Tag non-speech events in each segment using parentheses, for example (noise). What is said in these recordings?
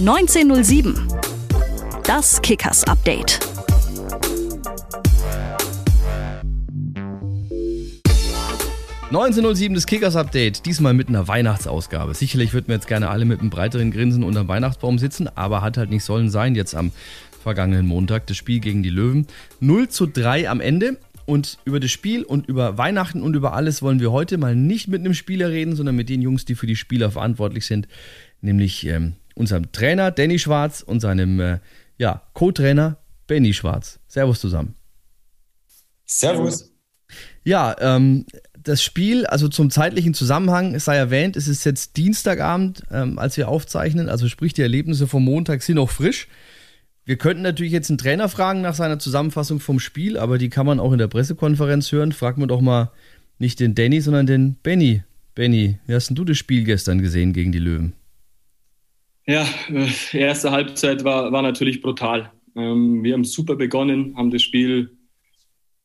1907. Das Kickers Update. ...1907 das Kickers-Update, diesmal mit einer Weihnachtsausgabe. Sicherlich würden wir jetzt gerne alle mit einem breiteren Grinsen unterm Weihnachtsbaum sitzen, aber hat halt nicht sollen sein jetzt am vergangenen Montag, das Spiel gegen die Löwen. 0 zu 3 am Ende und über das Spiel und über Weihnachten und über alles wollen wir heute mal nicht mit einem Spieler reden, sondern mit den Jungs, die für die Spieler verantwortlich sind, nämlich ähm, unserem Trainer Danny Schwarz und seinem äh, ja, Co-Trainer Benny Schwarz. Servus zusammen. Servus. Ja, ähm, das Spiel, also zum zeitlichen Zusammenhang, es sei erwähnt, es ist jetzt Dienstagabend, ähm, als wir aufzeichnen, also sprich die Erlebnisse vom Montag sind noch frisch. Wir könnten natürlich jetzt einen Trainer fragen nach seiner Zusammenfassung vom Spiel, aber die kann man auch in der Pressekonferenz hören. Frag mir doch mal nicht den Danny, sondern den Benny. Benny, wie hast denn du das Spiel gestern gesehen gegen die Löwen? Ja, die äh, erste Halbzeit war, war natürlich brutal. Ähm, wir haben super begonnen, haben das Spiel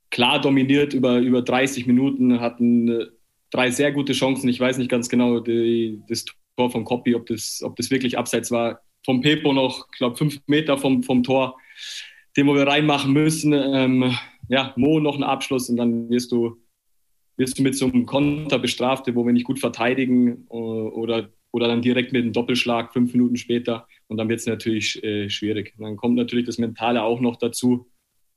klar dominiert über, über 30 Minuten, hatten äh, drei sehr gute Chancen. Ich weiß nicht ganz genau die, das Tor von Copy, ob das, ob das wirklich abseits war. Vom Pepo noch, ich glaube, fünf Meter vom, vom Tor, den wir reinmachen müssen. Ähm, ja, Mo noch einen Abschluss und dann wirst du, wirst du mit so einem Konter bestraft, wo wir nicht gut verteidigen oder, oder dann direkt mit einem Doppelschlag fünf Minuten später. Und dann wird es natürlich äh, schwierig. Dann kommt natürlich das Mentale auch noch dazu.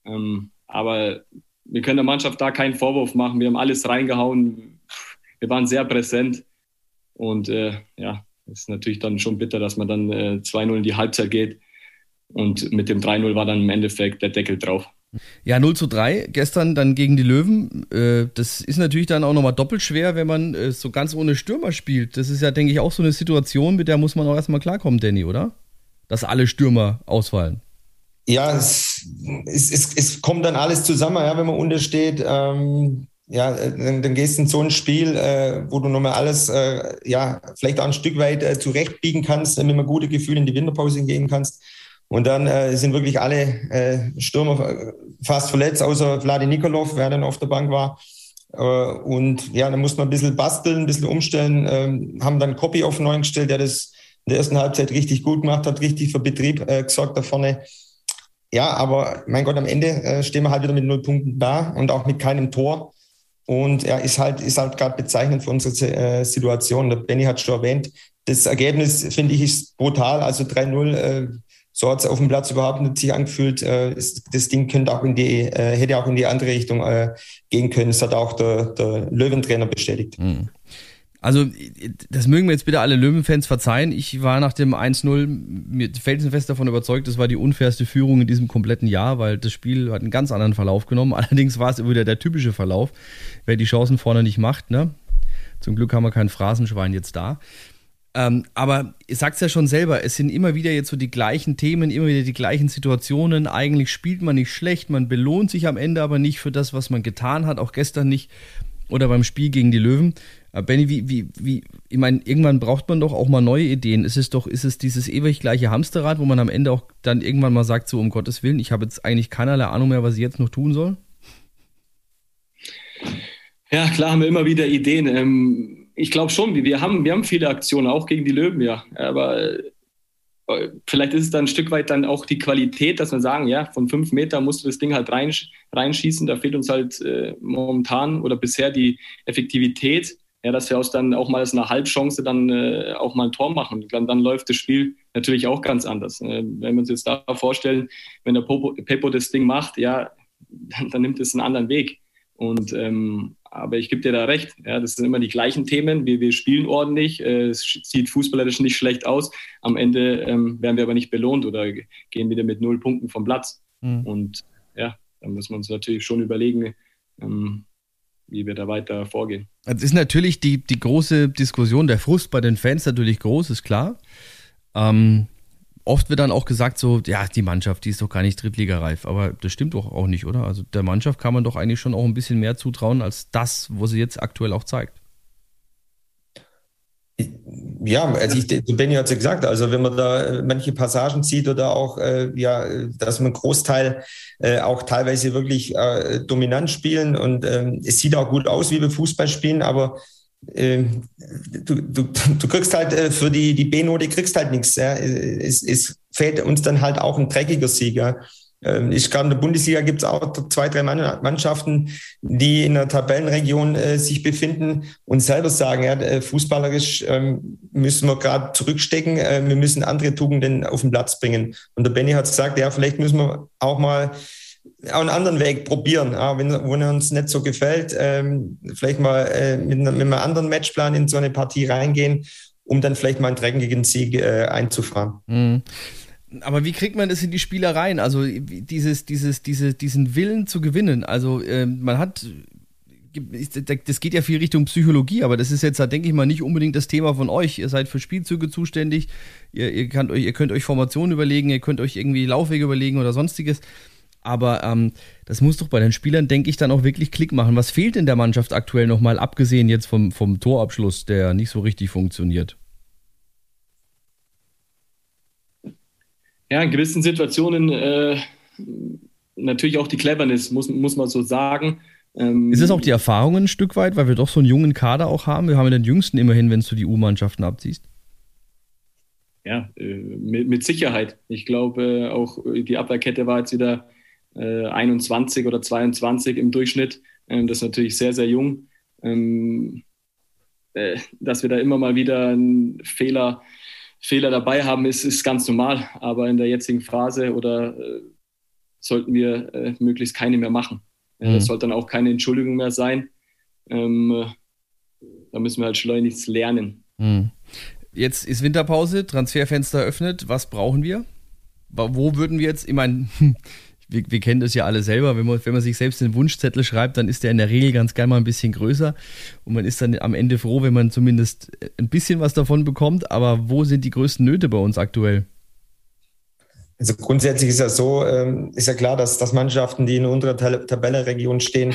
Ähm, aber wir können der Mannschaft da keinen Vorwurf machen. Wir haben alles reingehauen. Wir waren sehr präsent. Und äh, ja, es ist natürlich dann schon bitter, dass man dann äh, 2-0 in die Halbzeit geht. Und mit dem 3-0 war dann im Endeffekt der Deckel drauf. Ja, 0 zu 3 gestern dann gegen die Löwen. Äh, das ist natürlich dann auch nochmal doppelt schwer, wenn man äh, so ganz ohne Stürmer spielt. Das ist ja, denke ich, auch so eine Situation, mit der muss man auch erstmal klarkommen, Danny, oder? Dass alle Stürmer ausfallen ja, es, es, es, es, kommt dann alles zusammen, ja, wenn man untersteht. Ähm, ja, dann, dann, gehst du in so ein Spiel, äh, wo du nochmal alles, äh, ja, vielleicht auch ein Stück weit äh, zurechtbiegen kannst, damit man gute Gefühle in die Winterpause gehen kannst. Und dann äh, sind wirklich alle äh, Stürmer fast verletzt, außer Vladi Nikolov, wer dann auf der Bank war. Äh, und ja, dann musste man ein bisschen basteln, ein bisschen umstellen, ähm, haben dann Copy auf neuen gestellt, der das in der ersten Halbzeit richtig gut gemacht hat, richtig für Betrieb äh, gesorgt da vorne ja, aber mein Gott, am Ende äh, stehen wir halt wieder mit null Punkten da und auch mit keinem Tor. Und er ja, ist halt, ist halt gerade bezeichnend für unsere äh, Situation. Der Benny hat schon erwähnt, das Ergebnis, finde ich, ist brutal. Also 3-0, äh, so hat es auf dem Platz überhaupt nicht sich angefühlt. Äh, das Ding könnte auch in die, äh, hätte auch in die andere Richtung äh, gehen können. Das hat auch der, der Löwentrainer bestätigt. Mhm. Also, das mögen mir jetzt bitte alle Löwenfans verzeihen. Ich war nach dem 1-0 felsenfest davon überzeugt, das war die unfairste Führung in diesem kompletten Jahr, weil das Spiel hat einen ganz anderen Verlauf genommen. (laughs) Allerdings war es wieder der typische Verlauf, wer die Chancen vorne nicht macht. Ne? Zum Glück haben wir kein Phrasenschwein jetzt da. Ähm, aber ich sag's ja schon selber, es sind immer wieder jetzt so die gleichen Themen, immer wieder die gleichen Situationen. Eigentlich spielt man nicht schlecht, man belohnt sich am Ende aber nicht für das, was man getan hat, auch gestern nicht oder beim Spiel gegen die Löwen. Aber Benny, wie, wie, wie, ich meine, irgendwann braucht man doch auch mal neue Ideen. Ist es doch, ist es dieses ewig gleiche Hamsterrad, wo man am Ende auch dann irgendwann mal sagt, so um Gottes Willen, ich habe jetzt eigentlich keinerlei Ahnung mehr, was ich jetzt noch tun soll? Ja, klar haben wir immer wieder Ideen. Ähm, ich glaube schon, wir haben, wir haben viele Aktionen, auch gegen die Löwen, ja. Aber vielleicht ist es dann ein Stück weit dann auch die Qualität, dass wir sagen, ja, von fünf Meter musst du das Ding halt rein, reinschießen. Da fehlt uns halt äh, momentan oder bisher die Effektivität, ja, dass wir aus dann auch mal aus einer Halbchance dann äh, auch mal ein Tor machen. Dann, dann läuft das Spiel natürlich auch ganz anders. Äh, wenn wir uns jetzt da vorstellen, wenn der Pepo das Ding macht, ja, dann, (laughs) dann nimmt es einen anderen Weg. Und ähm, aber ich gebe dir da recht. Ja, das sind immer die gleichen Themen. Wir, wir spielen ordentlich. Äh, es sieht fußballerisch nicht schlecht aus. Am Ende ähm, werden wir aber nicht belohnt oder gehen wieder mit null Punkten vom Platz. Mhm. Und ja, da müssen wir uns natürlich schon überlegen, ähm, wie wir da weiter vorgehen. Es ist natürlich die, die große Diskussion, der Frust bei den Fans natürlich groß, ist klar. Ähm, oft wird dann auch gesagt, so, ja, die Mannschaft, die ist doch gar nicht drittligareif. Aber das stimmt doch auch nicht, oder? Also der Mannschaft kann man doch eigentlich schon auch ein bisschen mehr zutrauen als das, wo sie jetzt aktuell auch zeigt. Ja, also ich, Benny hat es ja gesagt, also wenn man da äh, manche Passagen sieht oder auch, äh, ja, dass man Großteil äh, auch teilweise wirklich äh, dominant spielen und ähm, es sieht auch gut aus, wie wir Fußball spielen, aber äh, du, du, du kriegst halt äh, für die, die B-Note kriegst halt nichts. Ja. Es, es fehlt uns dann halt auch ein dreckiger Sieger. Ähm, ich glaube, in der Bundesliga gibt es auch zwei, drei Mannschaften, die in der Tabellenregion äh, sich befinden und selber sagen, ja, äh, fußballerisch ähm, müssen wir gerade zurückstecken, äh, wir müssen andere Tugenden auf den Platz bringen. Und der Benny hat gesagt, ja, vielleicht müssen wir auch mal einen anderen Weg probieren, ja, wenn, wenn uns nicht so gefällt, ähm, vielleicht mal äh, mit, mit, einem anderen Matchplan in so eine Partie reingehen, um dann vielleicht mal einen dreckigen Sieg äh, einzufahren. Mhm. Aber wie kriegt man das in die Spieler rein? Also dieses, dieses, diese, diesen Willen zu gewinnen. Also äh, man hat, das geht ja viel Richtung Psychologie, aber das ist jetzt, denke ich mal, nicht unbedingt das Thema von euch. Ihr seid für Spielzüge zuständig, ihr, ihr, euch, ihr könnt euch Formationen überlegen, ihr könnt euch irgendwie Laufwege überlegen oder sonstiges. Aber ähm, das muss doch bei den Spielern, denke ich, dann auch wirklich Klick machen. Was fehlt in der Mannschaft aktuell nochmal, abgesehen jetzt vom, vom Torabschluss, der nicht so richtig funktioniert? ja, in gewissen Situationen äh, natürlich auch die Cleverness, muss, muss man so sagen. Ähm, ist es auch die Erfahrung ein Stück weit, weil wir doch so einen jungen Kader auch haben? Wir haben ja den jüngsten immerhin, wenn du die U-Mannschaften abziehst. Ja, äh, mit, mit, Sicherheit. Ich glaube, äh, auch die Abwehrkette war jetzt wieder äh, 21 oder 22 im Durchschnitt. Ähm, das ist natürlich sehr, sehr jung. Ähm, äh, dass wir da immer mal wieder einen Fehler Fehler dabei haben, ist, ist ganz normal. Aber in der jetzigen Phase oder äh, sollten wir äh, möglichst keine mehr machen. Äh, mhm. Das sollte dann auch keine Entschuldigung mehr sein. Ähm, äh, da müssen wir halt schleunigst lernen. Mhm. Jetzt ist Winterpause, Transferfenster eröffnet. Was brauchen wir? Wo würden wir jetzt, ich meine, (laughs) wir, wir kennen das ja alle selber, wenn man, wenn man sich selbst den Wunschzettel schreibt, dann ist der in der Regel ganz gerne mal ein bisschen größer und man ist dann am Ende froh, wenn man zumindest ein bisschen was davon bekommt. Aber wo sind die größten Nöte bei uns aktuell? Also grundsätzlich ist ja so, ähm, ist ja klar, dass, dass Mannschaften, die in unserer Tabellenregion stehen,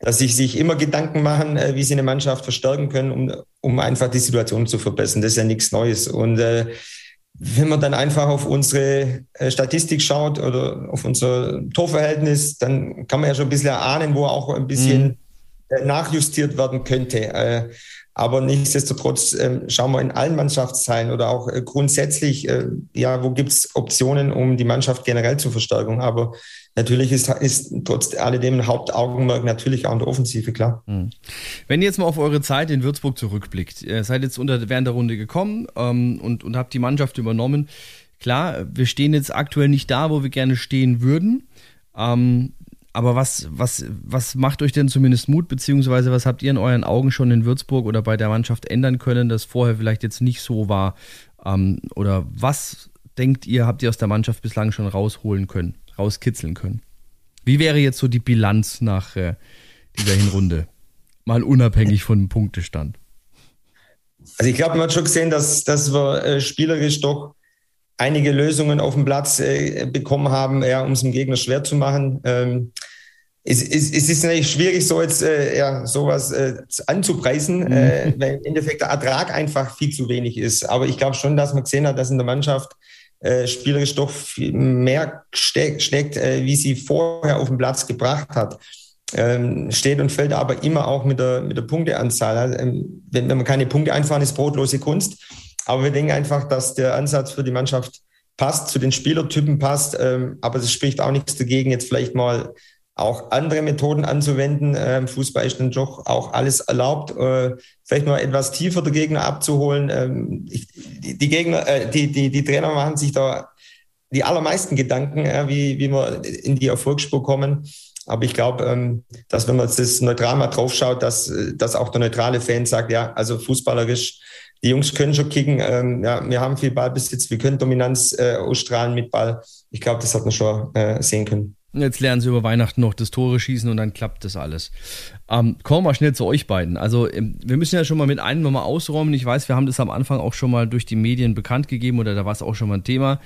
dass sie sich immer Gedanken machen, äh, wie sie eine Mannschaft verstärken können, um, um einfach die Situation zu verbessern. Das ist ja nichts Neues. Und äh, wenn man dann einfach auf unsere äh, Statistik schaut oder auf unser Torverhältnis, dann kann man ja schon ein bisschen erahnen, wo auch ein bisschen mhm. nachjustiert werden könnte. Äh, aber nichtsdestotrotz ähm, schauen wir in allen Mannschaftsteilen oder auch äh, grundsätzlich, ja, wo gibt es Optionen, um die Mannschaft generell zu verstärken. Aber natürlich ist, ist trotz alledem ein Hauptaugenmerk natürlich auch in der Offensive, klar. Hm. Wenn ihr jetzt mal auf eure Zeit in Würzburg zurückblickt, ihr seid jetzt unter, während der Runde gekommen ähm, und, und habt die Mannschaft übernommen. Klar, wir stehen jetzt aktuell nicht da, wo wir gerne stehen würden. Ähm, aber was, was, was macht euch denn zumindest Mut, beziehungsweise was habt ihr in euren Augen schon in Würzburg oder bei der Mannschaft ändern können, das vorher vielleicht jetzt nicht so war? Ähm, oder was denkt ihr, habt ihr aus der Mannschaft bislang schon rausholen können? rauskitzeln können. Wie wäre jetzt so die Bilanz nach äh, dieser Hinrunde? Mal unabhängig von dem Punktestand. Also ich glaube, man hat schon gesehen, dass, dass wir äh, spielerisch doch einige Lösungen auf dem Platz äh, bekommen haben, ja, um es dem Gegner schwer zu machen. Ähm, es, es, es, ist natürlich schwierig, so jetzt äh, ja, sowas äh, anzupreisen, mhm. äh, weil im Endeffekt der Ertrag einfach viel zu wenig ist. Aber ich glaube schon, dass man gesehen hat, dass in der Mannschaft äh, spielerisch doch mehr steckt, steckt äh, wie sie vorher auf den Platz gebracht hat. Ähm, steht und fällt aber immer auch mit der, mit der Punkteanzahl. Also, ähm, wenn, wenn man keine Punkte einfahren, ist brotlose Kunst. Aber wir denken einfach, dass der Ansatz für die Mannschaft passt, zu den Spielertypen passt. Ähm, aber es spricht auch nichts dagegen, jetzt vielleicht mal auch andere Methoden anzuwenden. Ähm, Fußball ist dann doch auch alles erlaubt, äh, vielleicht mal etwas tiefer der Gegner abzuholen. Ähm, die, Gegner, äh, die, die, die Trainer machen sich da die allermeisten Gedanken, äh, wie, wie wir in die Erfolgsspur kommen. Aber ich glaube, dass wenn man das neutral mal draufschaut, dass, dass auch der neutrale Fan sagt, ja, also fußballerisch, die Jungs können schon kicken, ähm, ja, wir haben viel Ballbesitz, wir können Dominanz äh, ausstrahlen mit Ball. Ich glaube, das hat man schon äh, sehen können. Jetzt lernen sie über Weihnachten noch das Tore schießen und dann klappt das alles. Ähm, kommen wir schnell zu euch beiden. Also, ähm, wir müssen ja schon mal mit einem nochmal ausräumen. Ich weiß, wir haben das am Anfang auch schon mal durch die Medien bekannt gegeben oder da war es auch schon mal ein Thema.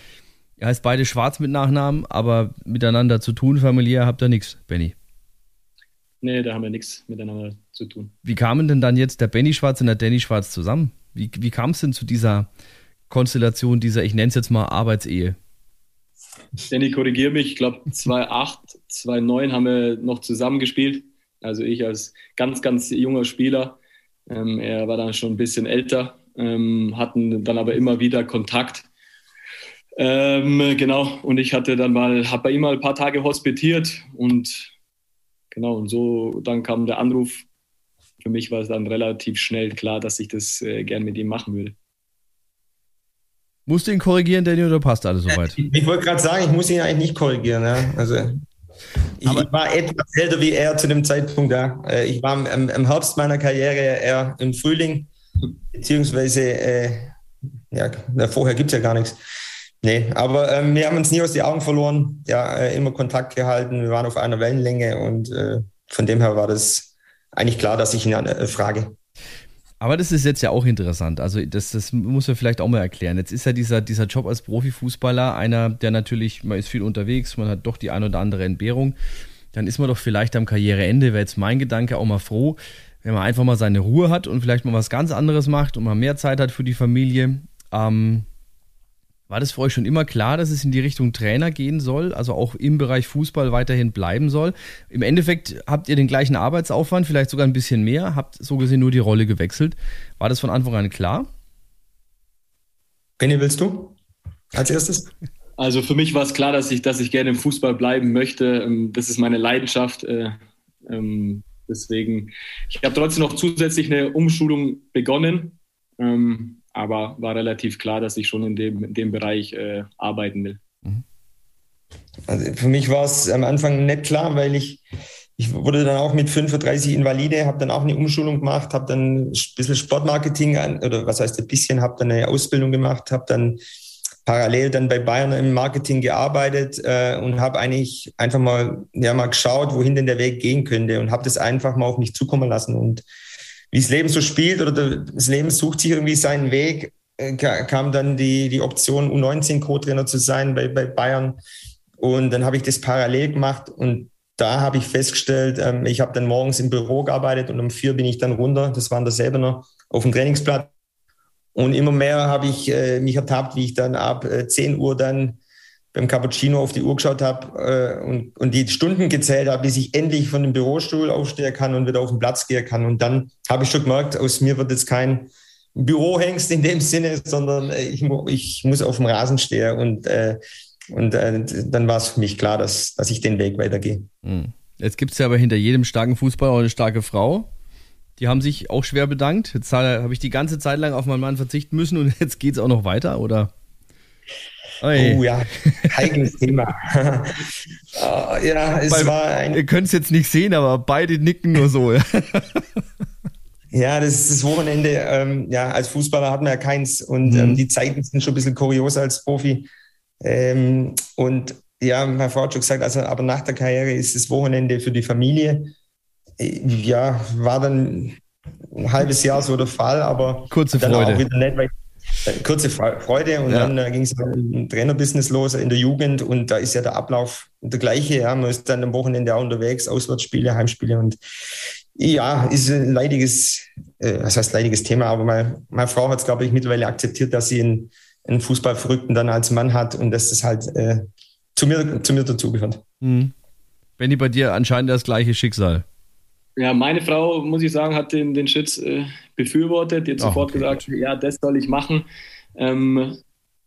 Ihr heißt beide schwarz mit Nachnamen, aber miteinander zu tun, familiär, habt ihr nichts, Benny? Nee, da haben wir nichts miteinander zu tun. Wie kamen denn dann jetzt der Benny Schwarz und der Danny Schwarz zusammen? Wie, wie kam es denn zu dieser Konstellation, dieser, ich nenne es jetzt mal Arbeitsehe? Danny, korrigiere mich. Ich glaube, 2008, 2009 haben wir noch zusammen gespielt. Also ich als ganz, ganz junger Spieler. Ähm, er war dann schon ein bisschen älter, ähm, hatten dann aber immer wieder Kontakt. Ähm, genau, und ich hatte dann mal, habe bei ihm mal ein paar Tage hospitiert und genau, und so dann kam der Anruf. Für mich war es dann relativ schnell klar, dass ich das äh, gern mit ihm machen würde. Musst du ihn korrigieren, Daniel, oder passt alles soweit? Ich, ich wollte gerade sagen, ich muss ihn eigentlich nicht korrigieren. Ja. Also, ich, ich, war etwas älter wie er zu dem Zeitpunkt. Ja. Äh, ich war im, im Herbst meiner Karriere, eher im Frühling, beziehungsweise, äh, ja, vorher gibt es ja gar nichts. Nee, aber ähm, wir haben uns nie aus den Augen verloren, ja, äh, immer Kontakt gehalten, wir waren auf einer Wellenlänge und äh, von dem her war das eigentlich klar, dass ich ihn äh, frage. Aber das ist jetzt ja auch interessant. Also, das, das muss man vielleicht auch mal erklären. Jetzt ist ja dieser, dieser Job als Profifußballer einer, der natürlich, man ist viel unterwegs, man hat doch die ein oder andere Entbehrung. Dann ist man doch vielleicht am Karriereende, wäre jetzt mein Gedanke, auch mal froh, wenn man einfach mal seine Ruhe hat und vielleicht mal was ganz anderes macht und mal mehr Zeit hat für die Familie. Ähm, war das für euch schon immer klar, dass es in die Richtung Trainer gehen soll, also auch im Bereich Fußball weiterhin bleiben soll? Im Endeffekt habt ihr den gleichen Arbeitsaufwand, vielleicht sogar ein bisschen mehr, habt so gesehen nur die Rolle gewechselt. War das von Anfang an klar? Benny, willst du als erstes? Also für mich war es klar, dass ich, dass ich gerne im Fußball bleiben möchte. Ähm, das ist meine Leidenschaft. Äh, ähm, deswegen, ich habe trotzdem noch zusätzlich eine Umschulung begonnen. Ähm, aber war relativ klar, dass ich schon in dem, in dem Bereich äh, arbeiten will. Mhm. Also für mich war es am Anfang nicht klar, weil ich, ich wurde dann auch mit 35 Invalide, habe dann auch eine Umschulung gemacht, habe dann ein bisschen Sportmarketing, an, oder was heißt ein bisschen, habe dann eine Ausbildung gemacht, habe dann parallel dann bei Bayern im Marketing gearbeitet äh, und habe eigentlich einfach mal, ja, mal geschaut, wohin denn der Weg gehen könnte und habe das einfach mal auf mich zukommen lassen und wie das Leben so spielt oder das Leben sucht sich irgendwie seinen Weg, äh, kam dann die, die Option, U19-Co-Trainer zu sein bei, bei Bayern. Und dann habe ich das parallel gemacht und da habe ich festgestellt, ähm, ich habe dann morgens im Büro gearbeitet und um vier bin ich dann runter, das war in der Säbener, auf dem Trainingsplatz. Und immer mehr habe ich äh, mich ertappt, wie ich dann ab äh, 10 Uhr dann beim Cappuccino auf die Uhr geschaut habe äh, und, und die Stunden gezählt habe, bis ich endlich von dem Bürostuhl aufstehen kann und wieder auf den Platz gehen kann. Und dann habe ich schon gemerkt, aus mir wird jetzt kein Bürohengst in dem Sinne, sondern ich, ich muss auf dem Rasen stehen. Und, äh, und äh, dann war es für mich klar, dass, dass ich den Weg weitergehe. Hm. Jetzt gibt es ja aber hinter jedem starken Fußballer auch eine starke Frau. Die haben sich auch schwer bedankt. Jetzt habe ich die ganze Zeit lang auf meinen Mann verzichten müssen und (laughs) jetzt geht es auch noch weiter, oder? Oi. Oh ja, heikles Thema. uh, (laughs) ja, es Weil, war ein. Ihr könnt es jetzt nicht sehen, aber beide nicken nur so. (laughs) Ja, das ist das Wochenende. Ähm, ja, als Fußballer hat man ja keins und mhm. ähm, die Zeiten sind schon ein bisschen kurios als Profi. Ähm, und ja, meine Frau hat schon gesagt, also aber nach der Karriere ist das Wochenende für die Familie. Ja, war dann ein halbes Jahr so der Fall, aber kurze dann Freude. auch wieder nicht, weil kurze Freude und ja. dann äh, ging es im Trainerbusiness los in der Jugend und da ist ja der Ablauf der gleiche. Ja, man ist dann am Wochenende auch unterwegs, Auswärtsspiele, Heimspiele und ja, ist ein leidiges, äh, was heißt leidiges Thema, aber meine, meine Frau hat es, glaube ich, mittlerweile akzeptiert, dass sie einen, einen Fußballverrückten dann als Mann hat und dass das halt äh, zu mir, zu mir dazugehört. Mhm. Benny, bei dir anscheinend das gleiche Schicksal. Ja, meine Frau, muss ich sagen, hat den, den Schritt äh, befürwortet. Hat sofort okay. gesagt, ja, das soll ich machen. Ähm,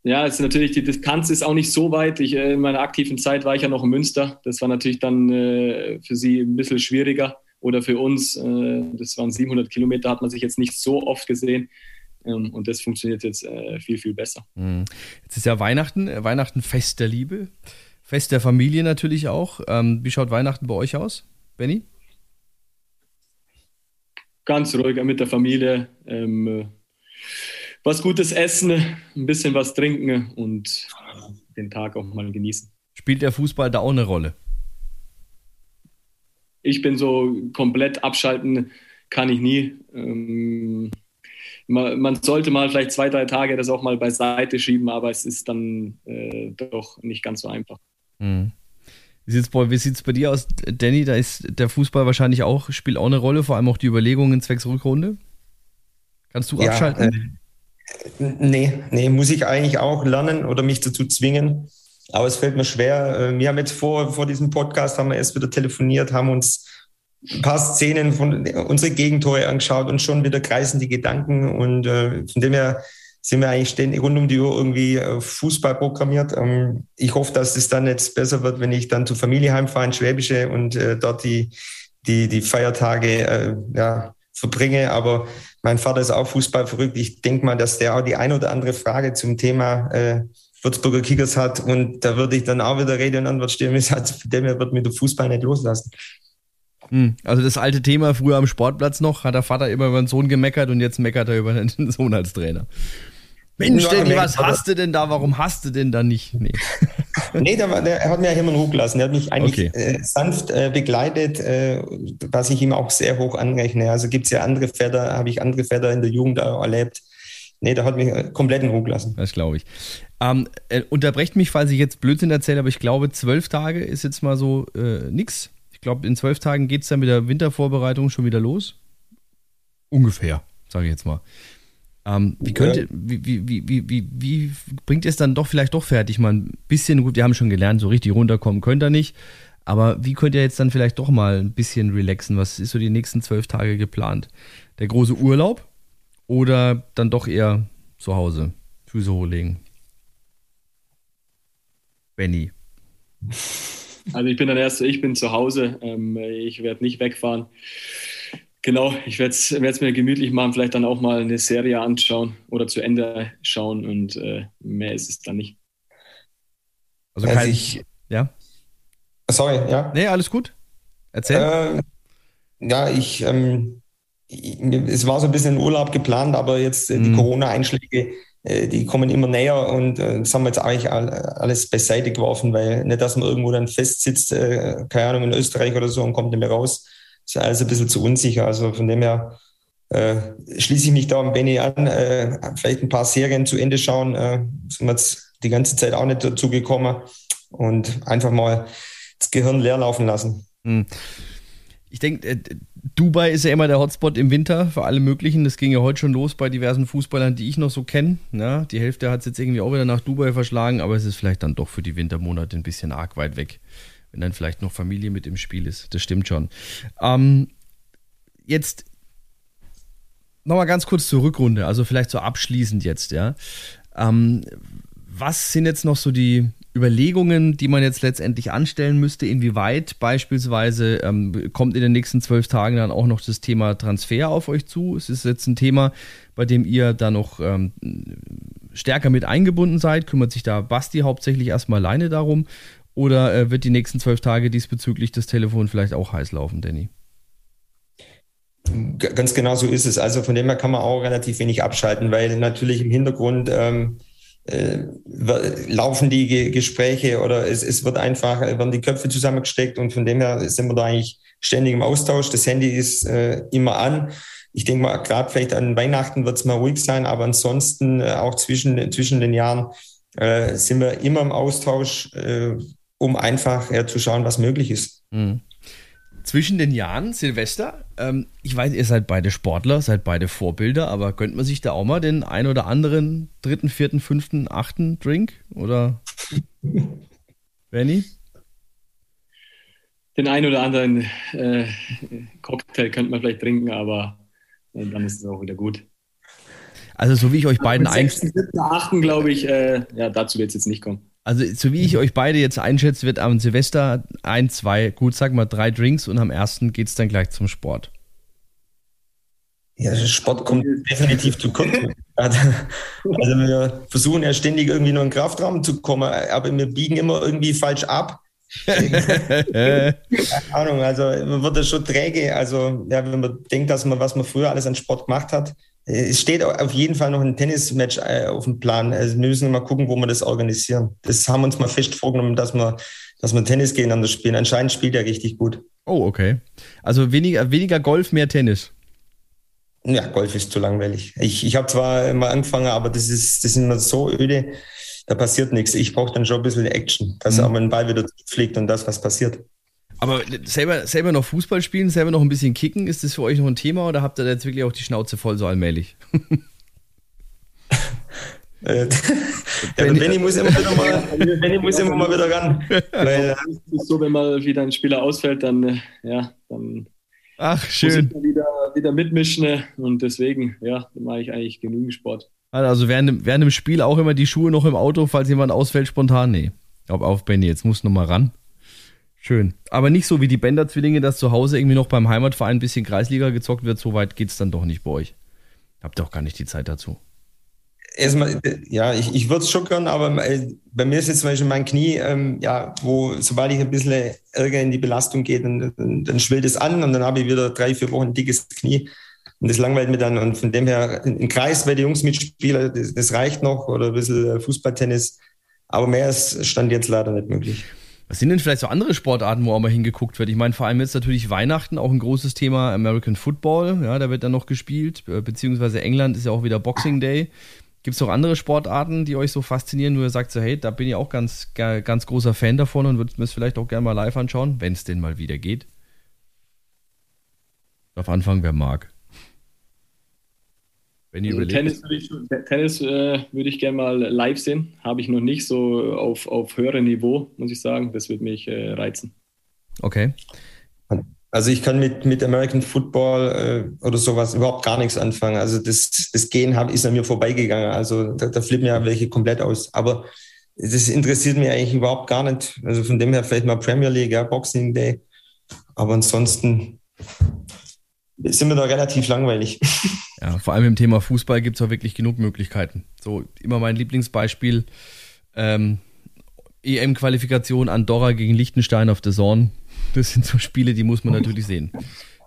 ja, es ist natürlich, die Distanz ist auch nicht so weit. Ich, äh, in meiner aktiven Zeit war ich ja noch in Münster. Das war natürlich dann äh, für sie ein bisschen schwieriger oder für uns. Äh, das waren 700 Kilometer, hat man sich jetzt nicht so oft gesehen. Ähm, und das funktioniert jetzt äh, viel, viel besser. Mhm. Jetzt ist ja Weihnachten, äh, Weihnachten Fest der Liebe, Fest der Familie natürlich auch. Ähm, wie schaut Weihnachten bei euch aus, Benny? Ganz ruhig mit der Familie, ähm, was Gutes essen, ein bisschen was trinken und den Tag auch mal genießen. Spielt der Fußball da auch eine Rolle? Ich bin so komplett abschalten, kann ich nie. Ähm, man, sollte mal vielleicht zwei, drei Tage das auch mal beiseite schieben, aber es ist dann äh, doch nicht ganz so einfach. Mhm. Wie sieht es bei, dir aus, Danny? Da ist der Fußball wahrscheinlich auch, spielt auch eine Rolle, vor allem auch die Überlegungen zwecks Rückrunde. Kannst du ja, abschalten? Äh, nee, nee, muss ich eigentlich auch lernen oder mich dazu zwingen. Aber es fällt mir schwer. Äh, wir haben jetzt vor, vor diesem Podcast haben wir erst wieder telefoniert, haben uns ein paar Szenen von unsere Gegentore angeschaut und schon wieder kreisen die Gedanken und äh, von dem her sind wir eigentlich ständig rund um die Uhr irgendwie Fußball programmiert. Ähm, ich hoffe, dass es dann jetzt besser wird, wenn ich dann zur Familie heimfahre in Schwäbische und äh, dort die, die, die Feiertage äh, ja, verbringe. Aber mein Vater ist auch Fußball verrückt. Ich denke mal, dass der auch die ein oder andere Frage zum Thema äh, Würzburger Kickers hat und da würde ich dann auch wieder Rede und Antwort stehen. (laughs) Also von dem wird mir der Fußball nicht loslassen. Hm, also das alte Thema früher am Sportplatz noch, hat der Vater immer über den Sohn gemeckert und jetzt meckert er über den (laughs) Sohn als Trainer. Mensch, Danny, was hast du denn da? Warum hast du denn da nicht? Nee, (laughs) nee der, der, er hat mir immer in Ruhe gelassen. Er hat mich eigentlich okay. äh, sanft äh, begleitet, äh, was ich ihm auch sehr hoch anrechne. Also gibt es ja andere Väter, habe ich andere Väter in der Jugend erlebt. Nee, der hat mich äh, komplett in Ruhe gelassen. Das glaube ich. Ähm, äh, unterbrecht mich, falls ich jetzt Blödsinn erzähle, aber ich glaube, zwölf Tage ist jetzt mal so äh, nix. Ich glaube, in zwölf Tagen geht es dann mit der Wintervorbereitung schon wieder los. Ungefähr, sage ich jetzt mal. Ähm, wie, könnte, wie, wie, wie, wie, wie, wie bringt ihr es dann doch vielleicht doch fertig? Mal ein bisschen, gut, wir haben schon gelernt, so richtig runterkommen könnt ihr nicht. Aber wie könnt ihr jetzt dann vielleicht doch mal ein bisschen relaxen? Was ist so die nächsten zwölf Tage geplant? Der große Urlaub oder dann doch eher zu Hause? Füße hochlegen? Benny. Also ich bin dann erst, ich bin zu Hause. Ähm, ich werde nicht wegfahren. Genau, ich werde es mir gemütlich machen, vielleicht dann auch mal eine Serie anschauen oder zu Ende schauen und äh, mehr ist es dann nicht. Also, also ich, ja. Sorry, ja. Nee, alles gut. Erzähl. Äh, ja, ich, ähm, ich, es war so ein bisschen Urlaub geplant, aber jetzt äh, die mhm. Corona-Einschläge, äh, die kommen immer näher und äh, das haben wir jetzt eigentlich all, alles beiseite geworfen, weil nicht, dass man irgendwo dann festsitzt, äh, keine Ahnung, in Österreich oder so und kommt nicht mehr raus ist alles ein bisschen zu unsicher. Also von dem her äh, schließe ich mich da am Benny an. Äh, vielleicht ein paar Serien zu Ende schauen. Äh, sind wir jetzt die ganze Zeit auch nicht dazu gekommen. Und einfach mal das Gehirn leer laufen lassen. Hm. Ich denke, äh, Dubai ist ja immer der Hotspot im Winter für alle möglichen. Das ging ja heute schon los bei diversen Fußballern, die ich noch so kenne. Ja, die Hälfte hat es jetzt irgendwie auch wieder nach Dubai verschlagen, aber es ist vielleicht dann doch für die Wintermonate ein bisschen arg weit weg wenn dann vielleicht noch Familie mit im Spiel ist. Das stimmt schon. Ähm, jetzt nochmal ganz kurz zur Rückrunde, also vielleicht so abschließend jetzt, ja. Ähm, was sind jetzt noch so die Überlegungen, die man jetzt letztendlich anstellen müsste? Inwieweit beispielsweise ähm, kommt in den nächsten zwölf Tagen dann auch noch das Thema Transfer auf euch zu? Es ist jetzt ein Thema, bei dem ihr da noch ähm, stärker mit eingebunden seid. Kümmert sich da Basti hauptsächlich erstmal alleine darum? Oder äh, wird die nächsten zwölf Tage diesbezüglich das Telefon vielleicht auch heiß laufen, Danny? Ganz genau so ist es. Also von dem her kann man auch relativ wenig abschalten, weil natürlich im Hintergrund ähm, äh, laufen die Ge Gespräche oder es, es wird einfach, werden die Köpfe zusammengesteckt und von dem her sind wir da eigentlich ständig im Austausch. Das Handy ist äh, immer an. Ich denke mal, gerade vielleicht an Weihnachten wird es mal ruhig sein, aber ansonsten äh, auch zwischen, zwischen den Jahren äh, sind wir immer im Austausch. Äh, um einfach ja, zu schauen, was möglich ist. Mhm. Zwischen den Jahren, Silvester, ähm, ich weiß, ihr seid beide Sportler, seid beide Vorbilder, aber könnte man sich da auch mal den ein oder anderen dritten, vierten, fünften, achten Drink oder Benny? Den ein oder anderen äh, Cocktail könnte man vielleicht trinken, aber äh, dann ist es auch wieder gut. Also so wie ich euch beiden einschätze. achten, glaube ich, äh, ja, dazu wird es jetzt nicht kommen. Also, so wie ich euch beide jetzt einschätze, wird am Silvester ein, zwei, gut, sag mal drei Drinks und am ersten geht es dann gleich zum Sport. Ja, Sport kommt (laughs) definitiv zu kurz. Also, also wir versuchen ja ständig irgendwie nur in den Kraftraum zu kommen, aber wir biegen immer irgendwie falsch ab. (laughs) Keine Ahnung, also man wird das schon träge. Also ja, wenn man denkt, dass man, was man früher alles an Sport gemacht hat, es steht auf jeden Fall noch ein Tennismatch äh, auf dem Plan. Also wir müssen mal gucken, wo wir das organisieren. Das haben wir uns mal fest vorgenommen, dass wir, dass wir Tennis gegeneinander spielen. Anscheinend spielt er richtig gut. Oh, okay. Also weniger, weniger Golf, mehr Tennis. Ja, Golf ist zu langweilig. Ich, ich habe zwar mal angefangen, aber das ist, das ist immer so öde, da passiert nichts. Ich brauche dann schon ein bisschen Action, dass mhm. auch mal ein Ball wieder fliegt und das, was passiert. Aber selber, selber noch Fußball spielen, selber noch ein bisschen kicken, ist das für euch noch ein Thema oder habt ihr da jetzt wirklich auch die Schnauze voll so allmählich? Äh, (laughs) ja, Benny, Benny, muss immer wieder mal, (laughs) Benny muss immer mal wieder ran. Weil, es ist so, wenn mal wieder ein Spieler ausfällt, dann, äh, ja, dann Ach, schön. Muss ich wieder, wieder mitmischen und deswegen, ja, mache ich eigentlich genügend Sport. Also während, während dem Spiel auch immer die Schuhe noch im Auto, falls jemand ausfällt spontan? Nee. Auf, auf Benny, jetzt musst du noch mal ran. Schön. Aber nicht so wie die Bender-Zwillinge, dass zu Hause irgendwie noch beim Heimatverein ein bisschen Kreisliga gezockt wird. So weit geht es dann doch nicht bei euch. Habt ihr auch gar nicht die Zeit dazu. Erstmal, ja, ich, ich würde es schon können, aber äh, bei mir ist jetzt zum Beispiel mein Knie, ähm, ja, wo sobald ich ein bisschen Ärger in die Belastung gehe, dann, dann, schwillt es an und dann habe ich wieder drei, vier Wochen ein dickes Knie. Und das langweilt mir dann. Und von dem her, ein Kreis bei den Jungs mitspielen, das, das reicht noch oder ein bisschen Fußballtennis. Aber mehr ist Stand jetzt leider nicht möglich. Was sind denn vielleicht so andere Sportarten, wo auch mal hingeguckt wird? Ich meine, vor allem jetzt natürlich Weihnachten auch ein großes Thema, American Football, ja, da wird dann noch gespielt, beziehungsweise England ist ja auch wieder Boxing Day. Gibt es noch andere Sportarten, die euch so faszinieren, wo ihr sagt, so, hey, da bin ich auch ganz, ganz großer Fan davon und würde mir es vielleicht auch gerne mal live anschauen, wenn es denn mal wieder geht? Auf Anfang, wer mag. Wenn ihr also Tennis würde ich, Tennis, äh, würde ich gerne mal live sehen. Habe ich noch nicht so auf, auf höherem Niveau, muss ich sagen. Das würde mich äh, reizen. Okay. Also ich kann mit, mit American Football äh, oder sowas überhaupt gar nichts anfangen. Also das, das Gehen hab, ist an mir vorbeigegangen. Also da, da flippen ja welche komplett aus. Aber das interessiert mich eigentlich überhaupt gar nicht. Also von dem her vielleicht mal Premier League, ja, Boxing Day. Aber ansonsten sind wir da relativ langweilig. (laughs) Ja, vor allem im Thema Fußball gibt es auch wirklich genug Möglichkeiten. So, immer mein Lieblingsbeispiel: ähm, EM-Qualifikation Andorra gegen Liechtenstein auf der Zorn. Das sind so Spiele, die muss man natürlich sehen.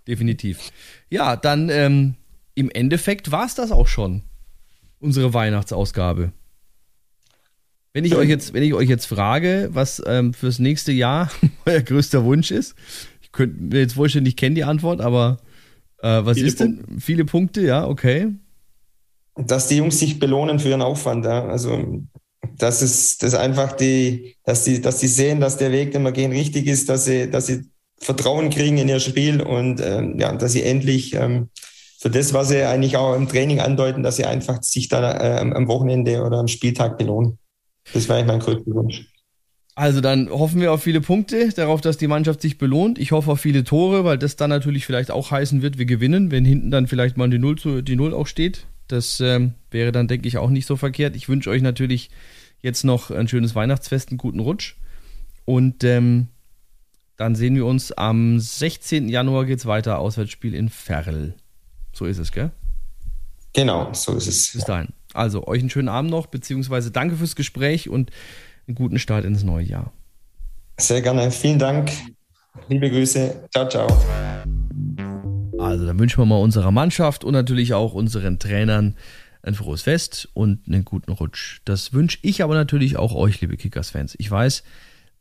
Definitiv. Ja, dann ähm, im Endeffekt war es das auch schon. Unsere Weihnachtsausgabe. Wenn ich euch jetzt, wenn ich euch jetzt frage, was ähm, fürs nächste Jahr (laughs) euer größter Wunsch ist, ich könnte mir jetzt vorstellen, ich kenne die Antwort, aber äh, was Viele ist denn? Punkte. Viele Punkte, ja, okay. Dass die Jungs sich belohnen für ihren Aufwand, ja. Also das ist das einfach die, dass die, dass die sehen, dass der Weg, den wir gehen, richtig ist, dass sie, dass sie Vertrauen kriegen in ihr Spiel und ähm, ja, dass sie endlich ähm, für das, was sie eigentlich auch im Training andeuten, dass sie einfach sich dann äh, am Wochenende oder am Spieltag belohnen. Das wäre eigentlich mein größter Wunsch. Also dann hoffen wir auf viele Punkte, darauf, dass die Mannschaft sich belohnt. Ich hoffe auf viele Tore, weil das dann natürlich vielleicht auch heißen wird, wir gewinnen, wenn hinten dann vielleicht mal die Null, zu, die Null auch steht. Das ähm, wäre dann, denke ich, auch nicht so verkehrt. Ich wünsche euch natürlich jetzt noch ein schönes Weihnachtsfest, einen guten Rutsch. Und ähm, dann sehen wir uns am 16. Januar geht's weiter, Auswärtsspiel in Ferl. So ist es, gell? Genau, so ist es. Bis dahin. Also, euch einen schönen Abend noch, beziehungsweise danke fürs Gespräch und einen guten Start ins neue Jahr. Sehr gerne. Vielen Dank. Liebe Grüße. Ciao, ciao. Also, dann wünschen wir mal unserer Mannschaft und natürlich auch unseren Trainern ein frohes Fest und einen guten Rutsch. Das wünsche ich aber natürlich auch euch, liebe Kickers-Fans. Ich weiß,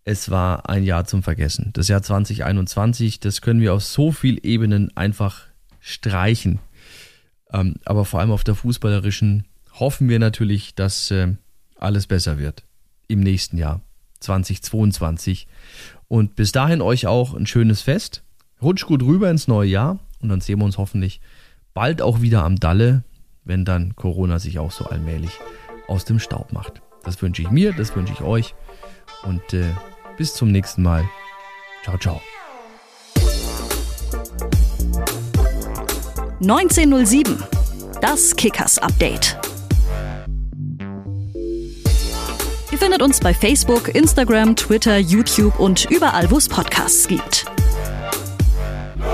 es war ein Jahr zum Vergessen. Das Jahr 2021, das können wir auf so vielen Ebenen einfach streichen. Ähm, aber vor allem auf der fußballerischen hoffen wir natürlich, dass äh, alles besser wird im nächsten Jahr 2022. Und bis dahin euch auch ein schönes Fest. Rutscht gut rüber ins neue Jahr und dann sehen wir uns hoffentlich bald auch wieder am Dalle, wenn dann Corona sich auch so allmählich aus dem Staub macht. Das wünsche ich mir, das wünsche ich euch und äh, bis zum nächsten Mal. Ciao, ciao. 1907. Das Kickers Update. findet uns bei Facebook, Instagram, Twitter, YouTube und überall, wo es Podcasts gibt. Nur